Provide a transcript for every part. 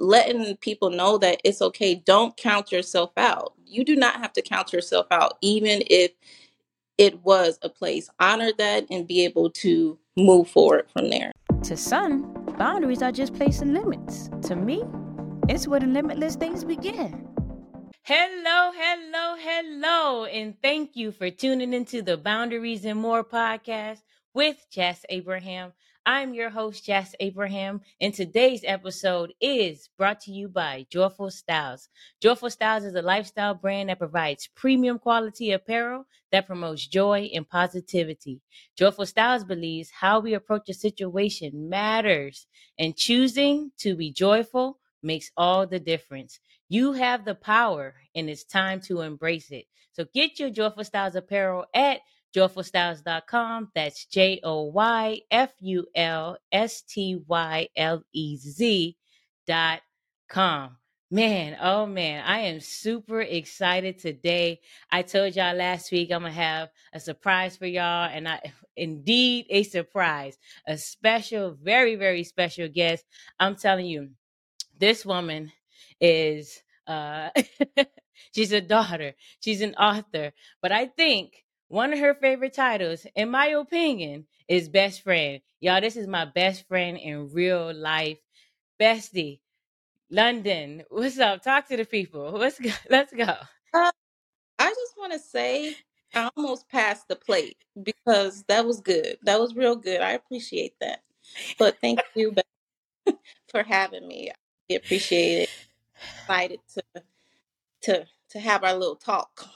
letting people know that it's okay. Don't count yourself out. You do not have to count yourself out, even if it was a place. Honor that and be able to move forward from there. To some, boundaries are just placing limits. To me, it's where the limitless things begin. Hello, hello, hello, and thank you for tuning into the Boundaries and More podcast with Jas Abraham. I'm your host, Jas Abraham, and today's episode is brought to you by Joyful Stylez. Joyful Stylez is a lifestyle brand that provides premium quality apparel that promotes joy and positivity. Joyful Stylez believes how we approach a situation matters, and choosing to be joyful makes all the difference. You have the power, and it's time to embrace it. So get your Joyful Stylez apparel at joyfulstylez.com. That's J O Y F U L S T Y L E Z dot com. Man, oh man, I am super excited today. I told y'all last week I'm gonna have a surprise for y'all, and I indeed a surprise, a special, very, very special guest. I'm telling you, this woman is uh she's a daughter, she's an author, but I think one of her favorite titles, in my opinion, is best friend. Y'all, this is my best friend in real life. Bestie, Londyn, what's up? Talk to the people. Let's go. Let's go. Uh, I just want to say I almost passed the plate because that was good. That was real good. I appreciate that. But thank you for having me. I appreciate it. Excited to to to have our little talk.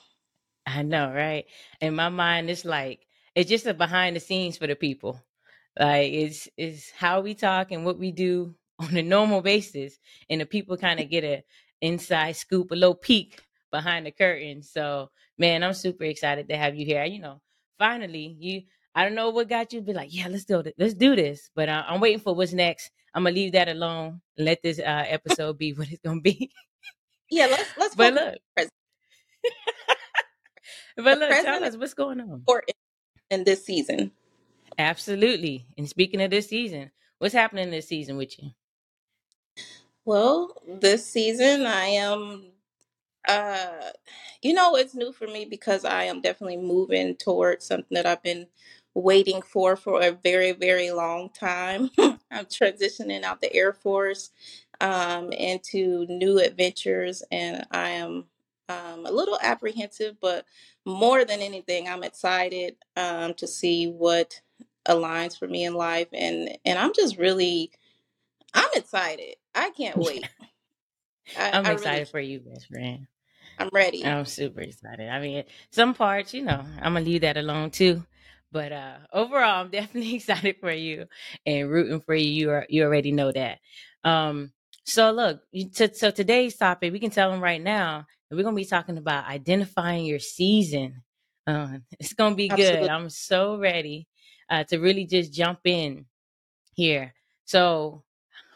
I know, right? In my mind, it's like it's just a behind the scenes for the people. Like it's it's how we talk and what we do on a normal basis, and the people kind of get a inside scoop, a little peek behind the curtain. So, man, I'm super excited to have you here. You know, finally, you. I don't know what got you to be like, yeah, let's do it. Let's do this. But uh, I'm waiting for what's next. I'm gonna leave that alone and let this uh, episode be what it's gonna be. Yeah, let's let's. But look, but look, tell us what's going on Important in this season. Absolutely. And speaking of this season, what's happening this season with you? Well, this season I am uh you know it's new for me because I am definitely moving towards something that I've been waiting for for a very very long time. I'm transitioning out the Air Force um into new adventures and I am um, a little apprehensive, but more than anything, I'm excited um, to see what aligns for me in life, and and I'm just really, I'm excited. I can't wait. I, I'm I excited really, for you, best friend. I'm ready. I'm super excited. I mean, some parts, you know, I'm gonna leave that alone too. But uh overall, I'm definitely excited for you and rooting for you. You are, you already know that. Um, so look, so today's topic, we can tell them right now we're going to be talking about identifying your season. Uh, it's going to be Absolutely. good. I'm so ready uh, to really just jump in here. So,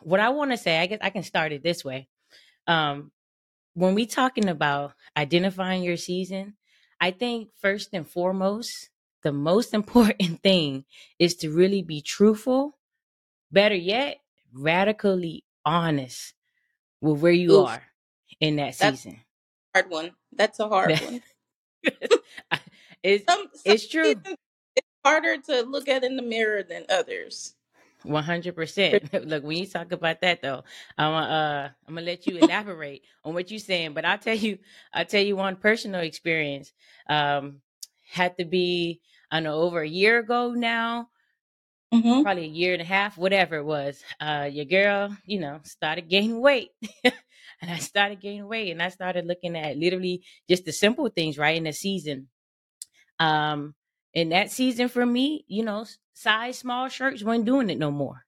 what I want to say, I guess I can start it this way. Um, when we talking about identifying your season, I think first and foremost, the most important thing is to really be truthful. Better yet, radically honest with where you Oof. are in that season hard one. That's a hard one. it's, some, some it's true. It's harder to look at in the mirror than others. One hundred percent. Look, when you talk about that though, I'm uh I'm gonna let you elaborate on what you're saying. But I'll tell you, I'll tell you one personal experience. Um, had to be I know over a year ago now, mm-hmm. probably a year and a half, whatever it was. Uh, your girl, you know, started gaining weight. and I started gaining weight and I started looking at literally just the simple things right in the season. Um, in that season for me, you know, size small shirts weren't doing it no more.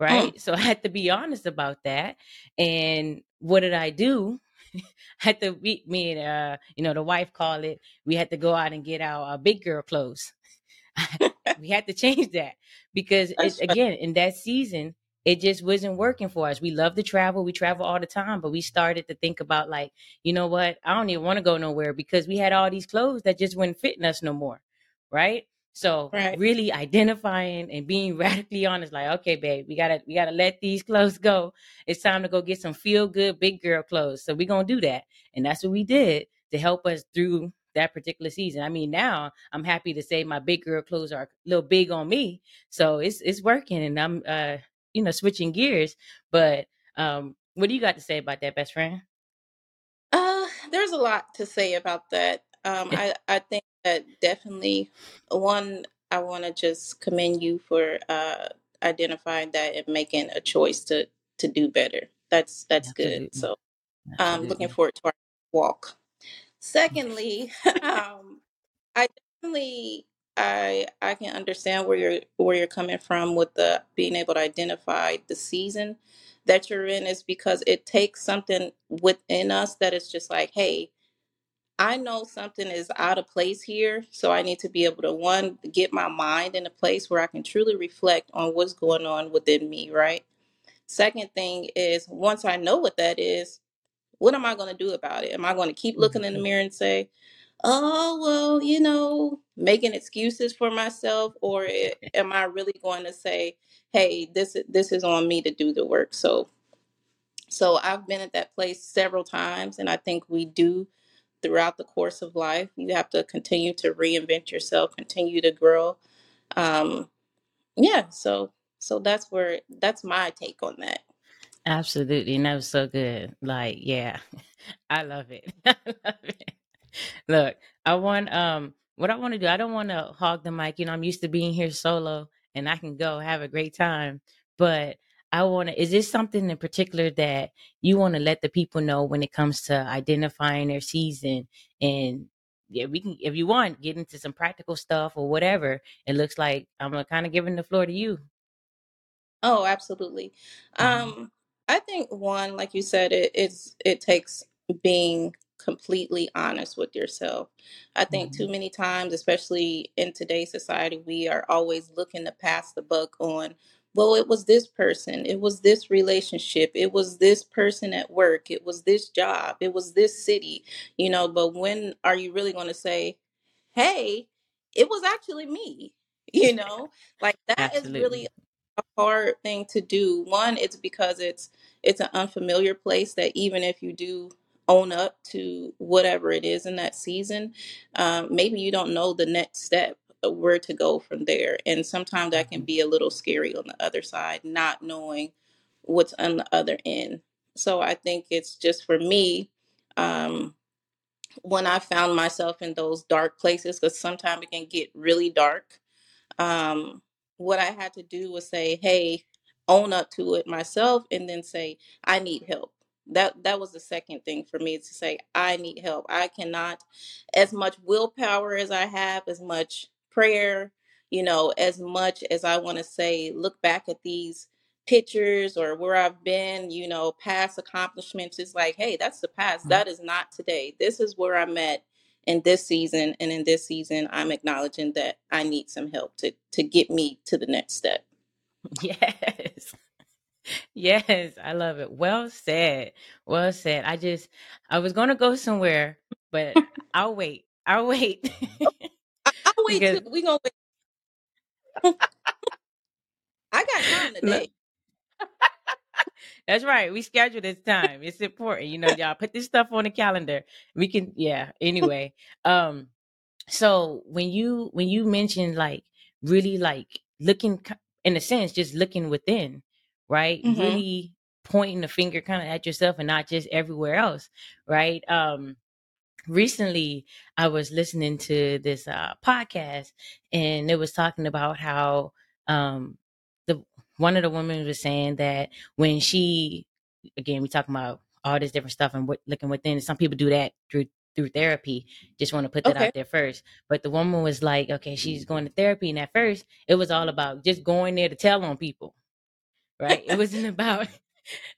Mm. Right. So I had to be honest about that. And what did I do? I had to meet me and uh, you know, the wife called it. We had to go out and get our, our big girl clothes. we had to change that because it, again, in that season, it just wasn't working for us. We love to travel. We travel all the time, but we started to think about like, you know what? I don't even want to go nowhere because we had all these clothes that just wouldn't fit in us no more. Right. So Right. really identifying and being radically honest, like, okay, babe, we gotta we gotta let these clothes go. It's time to go get some feel good big girl clothes. So we're gonna do that. And that's what we did to help us through that particular season. I mean, now I'm happy to say my big girl clothes are a little big on me. So it's it's working and I'm uh you know switching gears. But um what do you got to say about that, best friend? Uh, there's a lot to say about that. Um, I, I think that definitely one, I want to just commend you for uh, identifying that and making a choice to to do better. That's that's good. Absolutely. So I'm Absolutely. looking forward to our walk. Secondly, um, I definitely I I can understand where you're where you're coming from with the being able to identify the season that you're in is because it takes something within us that is just like, hey, I know something is out of place here, so I need to be able to one get my mind in a place where I can truly reflect on what's going on within me, right? Second thing is once I know what that is, what am I going to do about it? Am I going to keep looking in the Mhm. mirror and say, "Oh, well, you know, making excuses for myself," or i- am I really going to say, "Hey, this this is on me to do the work"? So, so I've been at that place several times, and I think we do throughout the course of life. You have to continue to reinvent yourself, continue to grow. Um, yeah, so so that's where that's my take on that. Absolutely. And that was so good. Like, yeah. I love it. I love it. Look, I want um what I want to do, I don't want to hog the mic. You know, I'm used to being here solo and I can go have a great time. But I want to is this something in particular that you want to let the people know when it comes to identifying their season and yeah, we can if you want get into some practical stuff or whatever. It looks like I'm kind of giving the floor to you. Oh, absolutely. Mhm. Um, I think one, like you said, it it's it takes being completely honest with yourself. I think too Mhm. many times, especially in today's society, we are always looking to pass the buck on, well, it was this person, it was this relationship, it was this person at work, it was this job, it was this city, you know, but when are you really going to say, hey, it was actually me? You know, like that is really a hard thing to do. One, it's because it's it's an unfamiliar place that even if you do own up to whatever it is in that season, um, maybe you don't know the next step where to go from there. And sometimes that can Mhm. be a little scary on the other side, not knowing what's on the other end. So I think it's just for me, um, when I found myself in those dark places, because sometimes it can get really dark um, what I had to do was say, "Hey, own up to it myself," and then say, "I need help." That that was the second thing for me to say, "I need help. I cannot, as much willpower as I have, as much prayer, you know, as much as I want to say, look back at these." pictures or where I've been, you know, past accomplishments. It's like, hey, that's the past. Mhm. That is not today. This is where I'm at in this season and in this season i'm acknowledging that i need some help to to get me to the next step Yes. Yes, I love it. Well said. Well said. I just I was gonna go somewhere, but I'll wait. I'll wait. I, i'll wait because till we gonna wait i got time today that's right. We scheduled this time. It's important. You know, y'all put this stuff on the calendar. We can yeah. Anyway. Um so when you when you mentioned like really like looking in a sense just looking within right? Hmm really pointing the finger kind of at yourself and not just everywhere else right? Um recently i was listening to this uh podcast and it was talking about how um the one of the women was saying that when she again we talking about all this different stuff and what looking within some people do that through through therapy just want to put that okay. out there first. But the woman was like okay she's going to therapy and at first. It was all about just going there to tell on people right it wasn't about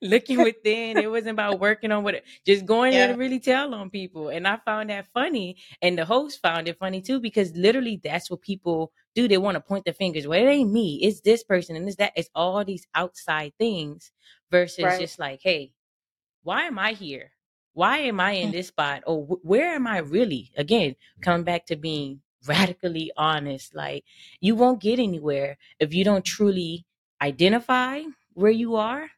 looking within. It wasn't about working on what, just going there to yeah really tell on people. And I found that funny. And the host found it funny too, because literally that's what people do. They want to point their fingers. Well, it ain't me. It's this person and it's that. It's all these outside things versus right just like, hey, why am I here? Why am I in this spot? Or wh- where am I really? Again, coming back to being radically honest. Like you won't get anywhere if you don't truly identify where you are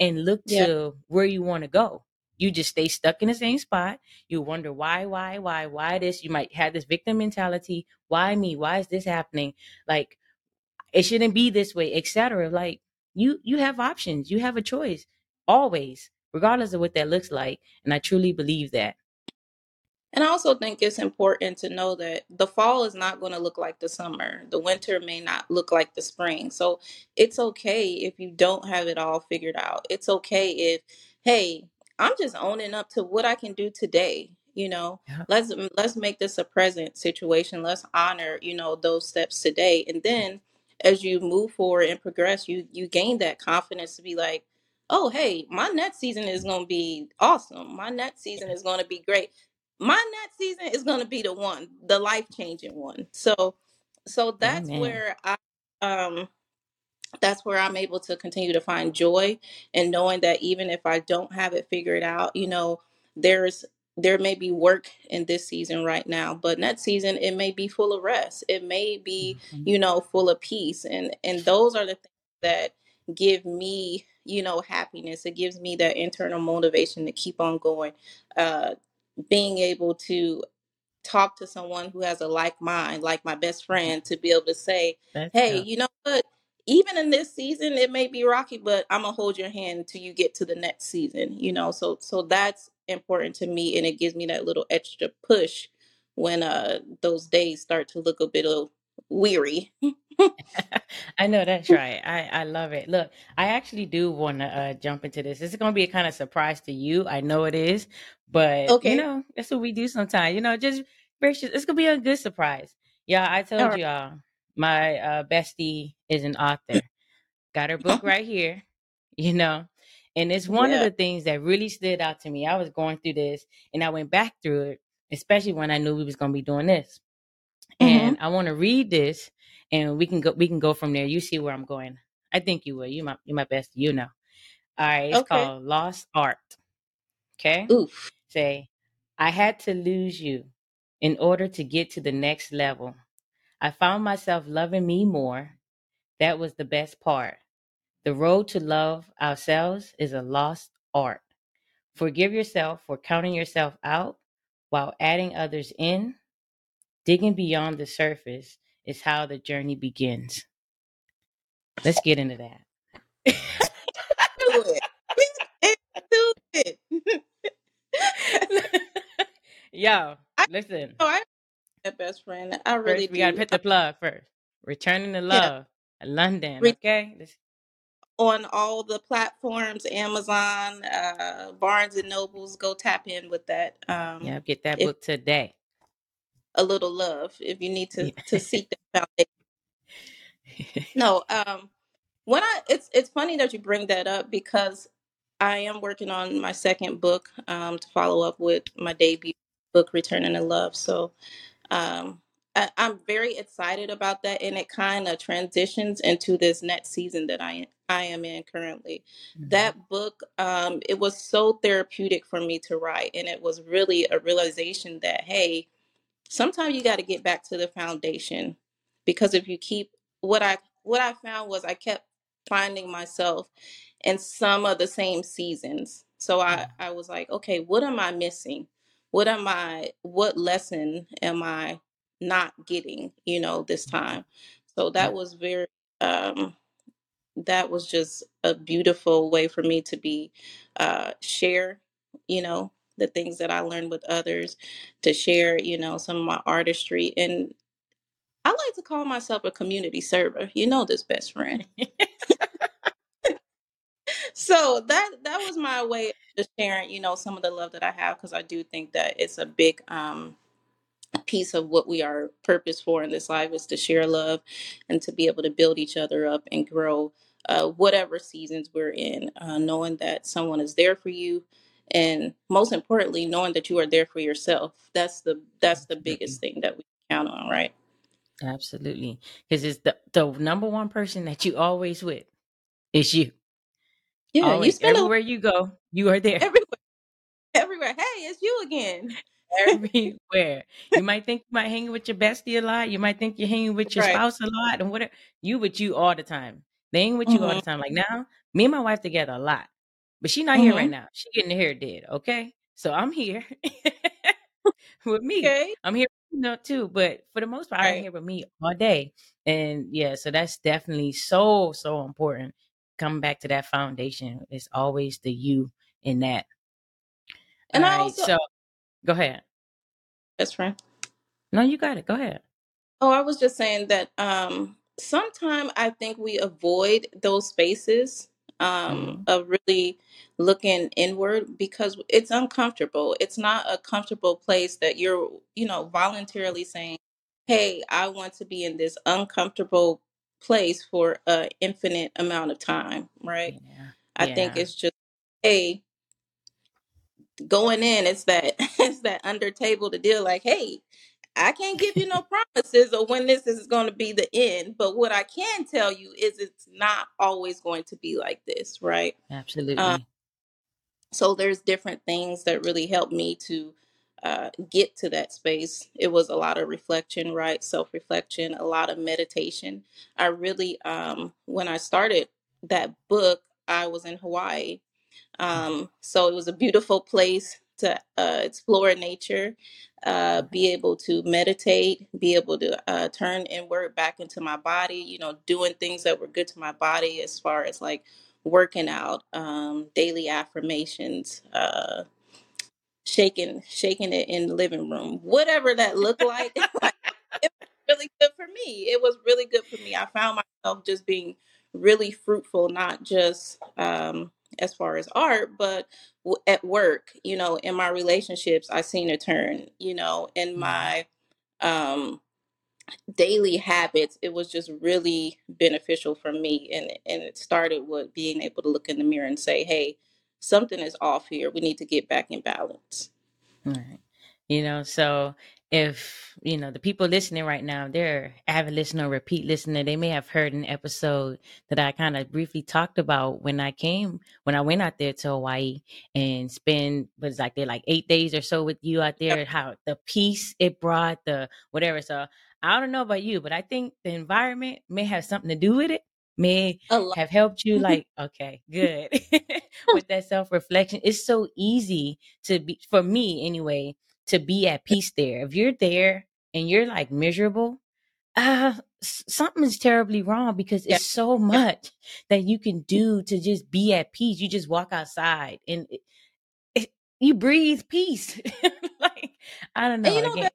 and look Yeah. to where you want to go. You just stay stuck in the same spot. You wonder why, why, why, why this. You might have this victim mentality. Why me? Why is this happening? Like it shouldn't be this way, etc. Like you you have options. You have a choice always, regardless of what that looks like. And I truly believe that. And I also think it's important to know that the fall is not going to look like the summer. The winter may not look like the spring. So it's okay if you don't have it all figured out. It's okay if, hey, I'm just owning up to what I can do today. You know, Yeah. let's mm, let's make this a present situation. Let's honor, you know, those steps today. And then as you move forward and progress, you you gain that confidence to be like, oh, hey, my next season is going to be awesome. My next season is going to be great my next season is going to be the one the life changing one so so that's Amen. where i um that's where i'm able to continue to find joy and knowing that even if i don't have it figured out you know there's there may be work in this season right now but next season it may be full of rest it may be Mhm. you know full of peace and and those are the things that give me you know happiness it gives me that internal motivation to keep on going uh being able to talk to someone who has a like mind, like my best friend, to be able to say, Let's hey, you know what? Even in this season, it may be rocky, but I'm gonna hold your hand until you get to the next season. You know, so so that's important to me, and it gives me that little extra push when uh those days start to look a bit of weary. I know that's right. I, I love it. Look, I actually do want to uh, jump into this. This is going to be a kind of surprise to you. I know it is, but you Okay, know, that's what we do sometimes. You know, just gracious. It's going to be a good surprise. Yeah, I told right. y'all, my uh, bestie is an author. Got her book right here, you know, and it's one of the things that really stood out to me. I was going through this and I went back through it, especially when I knew we was going to be doing this. hmm And I want to read this and we can go we can go from there. You see where I'm going. I think you will. You my you my best, you know. All right, it's Okay. called Lost Art. Okay? Oof. Say, I had to lose you in order to get to the next level. I found myself loving me more. That was the best part. The road to love ourselves is a lost art. Forgive yourself for counting yourself out while adding others in. Digging beyond the surface is how the journey begins. Let's get into that. Do it. Do it. Yo, I listen. know I a best friend. I really First, we gotta put the plug first. Returning to Yeah. love, Londyn. Re- Okay, Let's- on all the platforms, Amazon, uh, Barnes and Nobles. Go tap in with that. Um, yeah, get that if book today. a little love, if you need to Yeah. to seek the foundation. No, um, when I it's it's funny that you bring that up because I am working on my second book um, to follow up with my debut book, Returning to Love. So um, I, I'm very excited about that, and it kind of transitions into this next season that I I am in currently. Mhm. That book, um, it was so therapeutic for me to write, and it was really a realization that hey, sometimes you got to get back to the foundation because if you keep what I what I found was I kept finding myself in some of the same seasons. So I I was like, okay, what am I missing? What am I what lesson am I not getting, you know, this time? So that was very um that was just a beautiful way for me to be uh share, you know, the things that I learned with others, to share, you know, some of my artistry and I like to call myself a community server. You know this best friend. so that that was my way of just sharing you know some of the love that i have because i do think that it's a big um piece of what we are purpose for in this life is to share love and to be able to build each other up and grow uh, whatever seasons we're in uh, knowing that someone is there for you and most importantly knowing that you are there for yourself that's the that's the biggest thing that we count on right Absolutely. Because it's the, the number one person that you always with is you. Yeah you Always. spend a Everywhere you go, you are there. everywhere everywhere hey it's you again everywhere. You might think you might hang with your bestie a lot. You might think you're hanging with your right. spouse a lot and whatever. You with you all the time. They ain't with you all Mm-hmm. the time. Like now, me and my wife together a lot. But she not here right now. She getting her hair did, okay? So I'm here with me. Okay. I'm here you know, too, but for the most part, I'm here with me all day. And yeah, so that's definitely so, so important. Coming back to that foundation, it's always the you in that. And All I right, also so go ahead. best friend. No, you got it. Go ahead. Oh, I was just saying that um sometimes I think we avoid those spaces um Mhm. of really looking inward because it's uncomfortable. It's not a comfortable place that you're, you know, voluntarily saying, "Hey, I want to be in this uncomfortable place for an infinite amount of time," right? Yeah. I think Yeah. it's just, hey, going in, it's that it's that under table to deal like, hey, I can't give you no promises of when this is going to be the end, but what I can tell you is it's not always going to be like this, right? Um, Absolutely. so there's different things that really help me to uh, get to that space. It was a lot of reflection, right? Self reflection, a lot of meditation. I really, um, when I started that book, I was in Hawaii. Um, so it was a beautiful place to uh, explore nature, uh, be able to meditate, be able to uh, turn inward back into my body, you know, doing things that were good to my body as far as like working out, um, daily affirmations, uh, shaking, shaking it in the living room, whatever that looked like. like it was really good for me. It was really good for me. I found myself just being really fruitful, not just um, as far as art, but w- at work. You know, in my relationships, I seen a turn. You know, in Mhm. my um, daily habits, it was just really beneficial for me, and and it started with being able to look in the mirror and say, "Hey, something is off here. We need to get back in balance." Right. You know, so if, you know, the people listening right now, they're avid listener, repeat listener, they may have heard an episode that I kind of briefly talked about when I came, when I went out there to Hawaii and spend, was like there like eight days or so with you out there, how the peace it brought, the whatever. So I don't know about you, but I think the environment may have something to do with it. May have helped you like okay good with that self-reflection. It's so easy to be for me anyway to be at peace there. If you're there and you're like miserable uh s- something is terribly wrong because it's so much that you can do to just be at peace. You just walk outside and it, it, you breathe peace. Like i don't know you know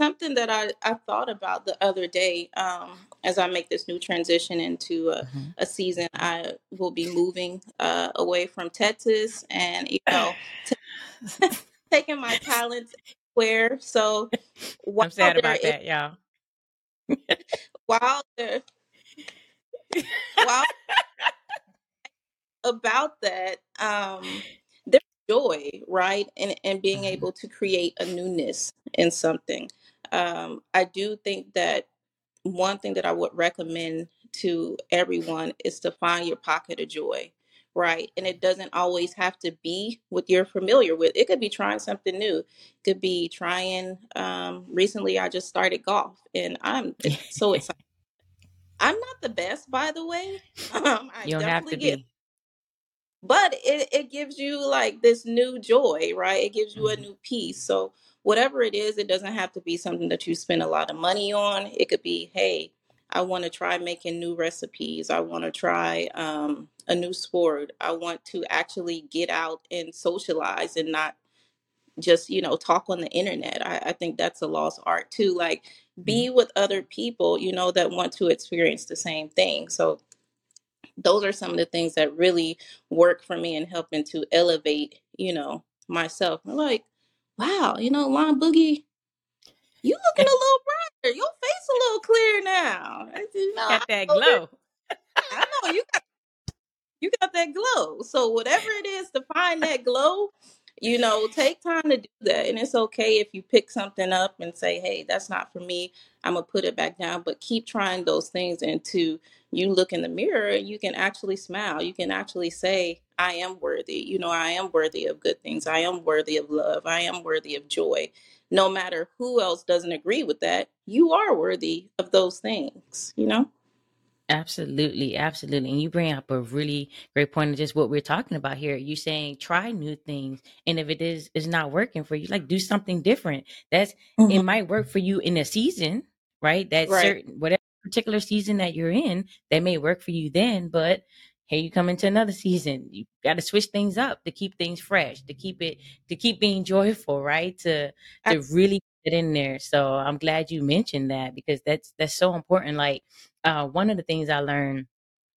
something that I, I thought about the other day um, as I make this new transition into a, Mhm. a season, I will be moving uh, away from Texas and, you know, taking my talents where. So i'm sad about is, that y'all while there, while about that, um, there's joy, right? And, and being Mhm. able to create a newness in something. Um, I do think that one thing that I would recommend to everyone is to find your pocket of joy, right? And it doesn't always have to be what you're familiar with. It could be trying something new. It could be trying. Um, recently, I just started golf, and I'm so excited. I'm not the best, by the way. Um, I you don't have to get be but it, it gives you like this new joy right it gives you a Mhm. new peace so whatever it is it doesn't have to be something that you spend a lot of money on. It could be hey i want to try making new recipes. I want to try um, a new sport. I want to actually get out and socialize and not just you know talk on the internet. I, I think that's a lost art too. Like be with other people you know that want to experience the same thing. So those are some of the things that really work for me in helping to elevate, you know, myself. Like, wow, you know, Lon Boogie, you looking a little brighter. Your face a little clear now. I said, you know, I got that know glow I know you got you got that glow. So whatever it is to find that glow, you know, take time to do that. And it's okay if you pick something up and say, hey, that's not for me. I'm gonna put it back down. But keep trying those things until you look in the mirror and you can actually smile. You can actually say, I am worthy. You know, I am worthy of good things. I am worthy of love. I am worthy of joy. No matter who else doesn't agree with that, you are worthy of those things, you know? Absolutely, absolutely. And you bring up a really great point of just what we're talking about here. You saying try new things, and if it is is not working for you, like do something different. That's Mhm. it might work for you in a season, right? That Right. certain whatever particular season that you're in, that may work for you then, but here you come into another season. You got to switch things up to keep things fresh, to keep it to keep being joyful, right? To to really get in there. So I'm glad you mentioned that because that's that's so important. Like uh, one of the things I learned,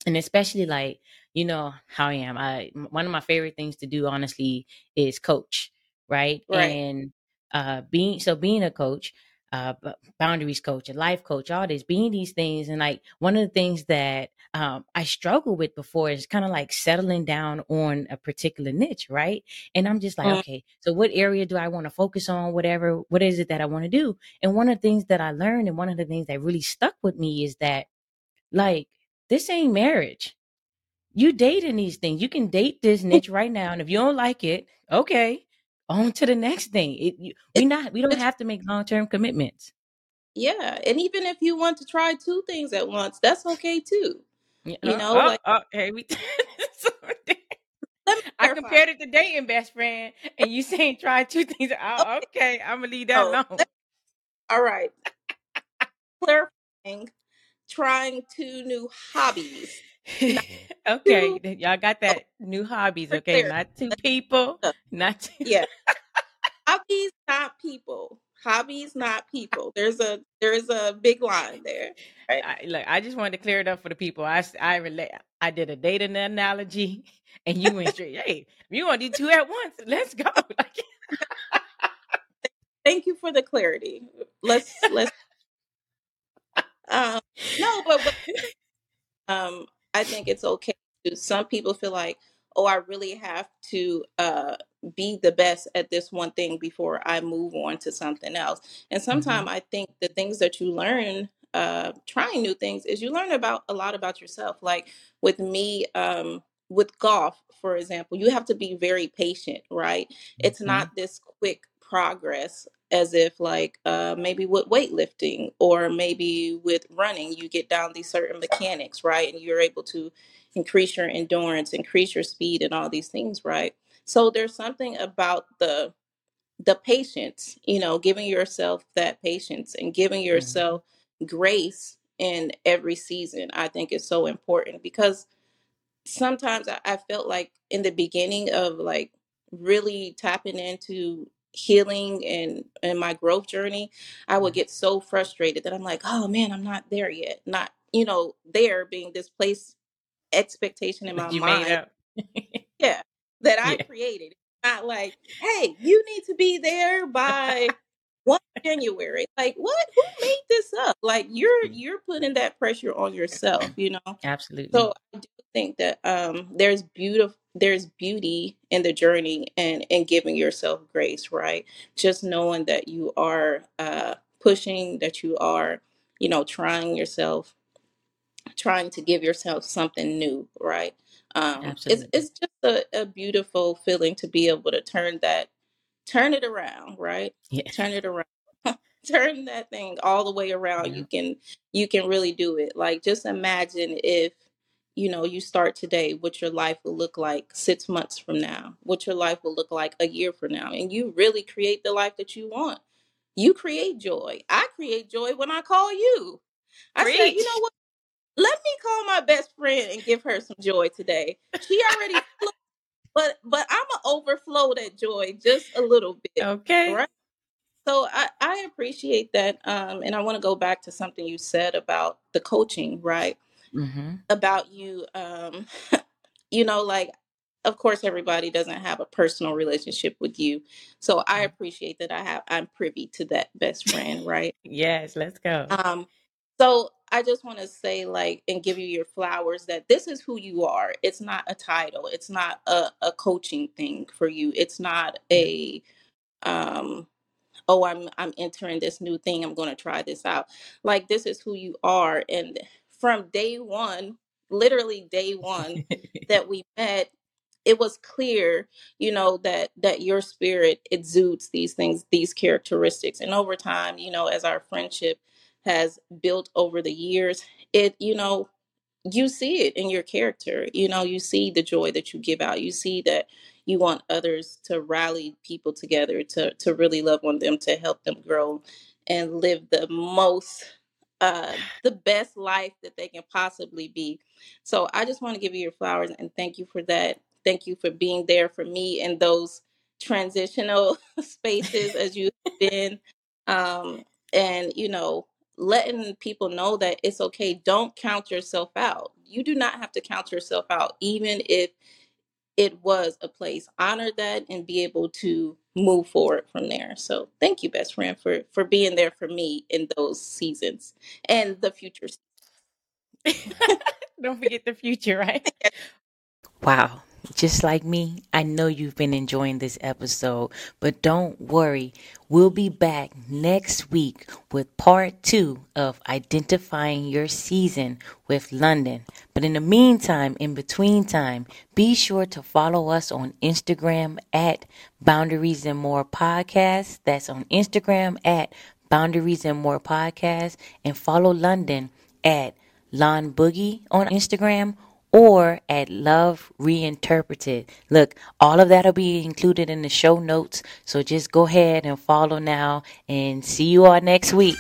and especially like you know how I am. I one of my favorite things to do, honestly, is coach, right? right. And uh, being so being a coach, uh, boundaries coach, a life coach, all this, being these things, and like one of the things that um, I struggle with before is kind of like settling down on a particular niche, right? And I'm just like, Mm. okay, so what area do I want to focus on? Whatever, what is it that I want to do? And one of the things that I learned, and one of the things that really stuck with me is that like, this ain't marriage. You dating these things. You can date this niche right now, and if you don't like it, okay, on to the next thing. It, you, we not we don't have to make long term commitments. yeah. And even if you want to try two things at once, that's okay too. You uh, know, uh, like, uh, hey, we, I compared it to dating, best friend, and you saying try two things. Oh, Okay. okay, I'm gonna leave that Oh, alone. all right. Clarifying, trying two new hobbies. Okay, y'all got oh, that new hobbies. Okay, not two people, not two. Yeah. Hobbies, not people. Hobbies, not people. There's a there's a big line there. Right? I, look, I just wanted to clear it up for the people. I I relate. I did a dating analogy, and you went straight. Hey, you want to do two at once, let's go. Like, Thank you for the clarity. Let's let's um no, but, but um I think it's okay to some people feel like, oh, I really have to uh be the best at this one thing before I move on to something else. And sometimes I think the things that you learn uh trying new things is you learn about a lot about yourself. Like with me, um with golf, for example, you have to be very patient, right? It's Mhm. not this quick progress as if like uh maybe with weightlifting or maybe with running you get down these certain mechanics right and you're able to increase your endurance increase your speed and all these things right so there's something about the the patience you know giving yourself that patience and giving Mhm. yourself grace in every season i think is so important because sometimes I, I felt like in the beginning of like really tapping into healing and and my growth journey i would mm-hmm. get so frustrated that i'm like oh man i'm not there yet not you know there being this place expectation in my That you made mind up. yeah that i yeah. created not like hey you need to be there by 1 january like what who made this up like you're Mm. you're putting that pressure on yourself you know Absolutely. so I do think that um, there's beautiful there's beauty in the journey and and giving yourself grace, right? Just knowing that you are uh, pushing, that you are, you know, trying yourself, trying to give yourself something new, right? Um, it's Absolutely. it's just a, a beautiful feeling to be able to turn that turn it around, right? Yeah. Turn it around. turn that thing all the way around. Yeah. You can you can really do it. Like just imagine if you know you start today what your life will look like 6 months from now. What your life will look like a year from now and you really create the life that you want. You create joy. I create joy when I call you. I said, you know what? Let me call my best friend and give her some joy today. She already but but I'm gonna overflow that joy just a little bit, Okay. right? So I, I appreciate that. Um, and I want to go back to something you said about the coaching, right? Mm-hmm. About you, um, you know, like, of course, everybody doesn't have a personal relationship with you. So I appreciate that I have, I'm privy to that best friend, right? Yes, let's go. Um, so I just want to say, like, and give you your flowers that this is who you are. It's not a title. It's not a, a coaching thing for you. It's not a, um, oh i'm i'm entering this new thing i'm going to try this out like this is who you are and from day one literally day one that we met it was clear you know that that your spirit exudes these things these characteristics and over time you know as our friendship has built over the years it you know you see it in your character you know you see the joy that you give out you see that you want others to rally people together to to really love on them to help them grow and live the most uh the best life that they can possibly be. So i just want to give you your flowers and thank you for that. Thank you for being there for me in those transitional spaces as you've been. Um and you know letting people know that it's okay. Don't count yourself out. You do not have to count yourself out, even if it was a place. Honor that and be able to move forward from there. So thank you, best friend, for for being there for me in those seasons and the future. Don't forget the future, right? Wow. Just like me, I know you've been enjoying this episode, but don't worry. We'll be back next week with part two of identifying your season with Londyn. But in the meantime, in between time, be sure to follow us on Instagram at Boundaries and More Podcast. That's on Instagram at Boundaries and More Podcast. And follow Londyn at Lon Boogie on Instagram or at Love Reinterpreted. Look, all of that'll be included in the show notes. So just go ahead and follow now and see you all next week.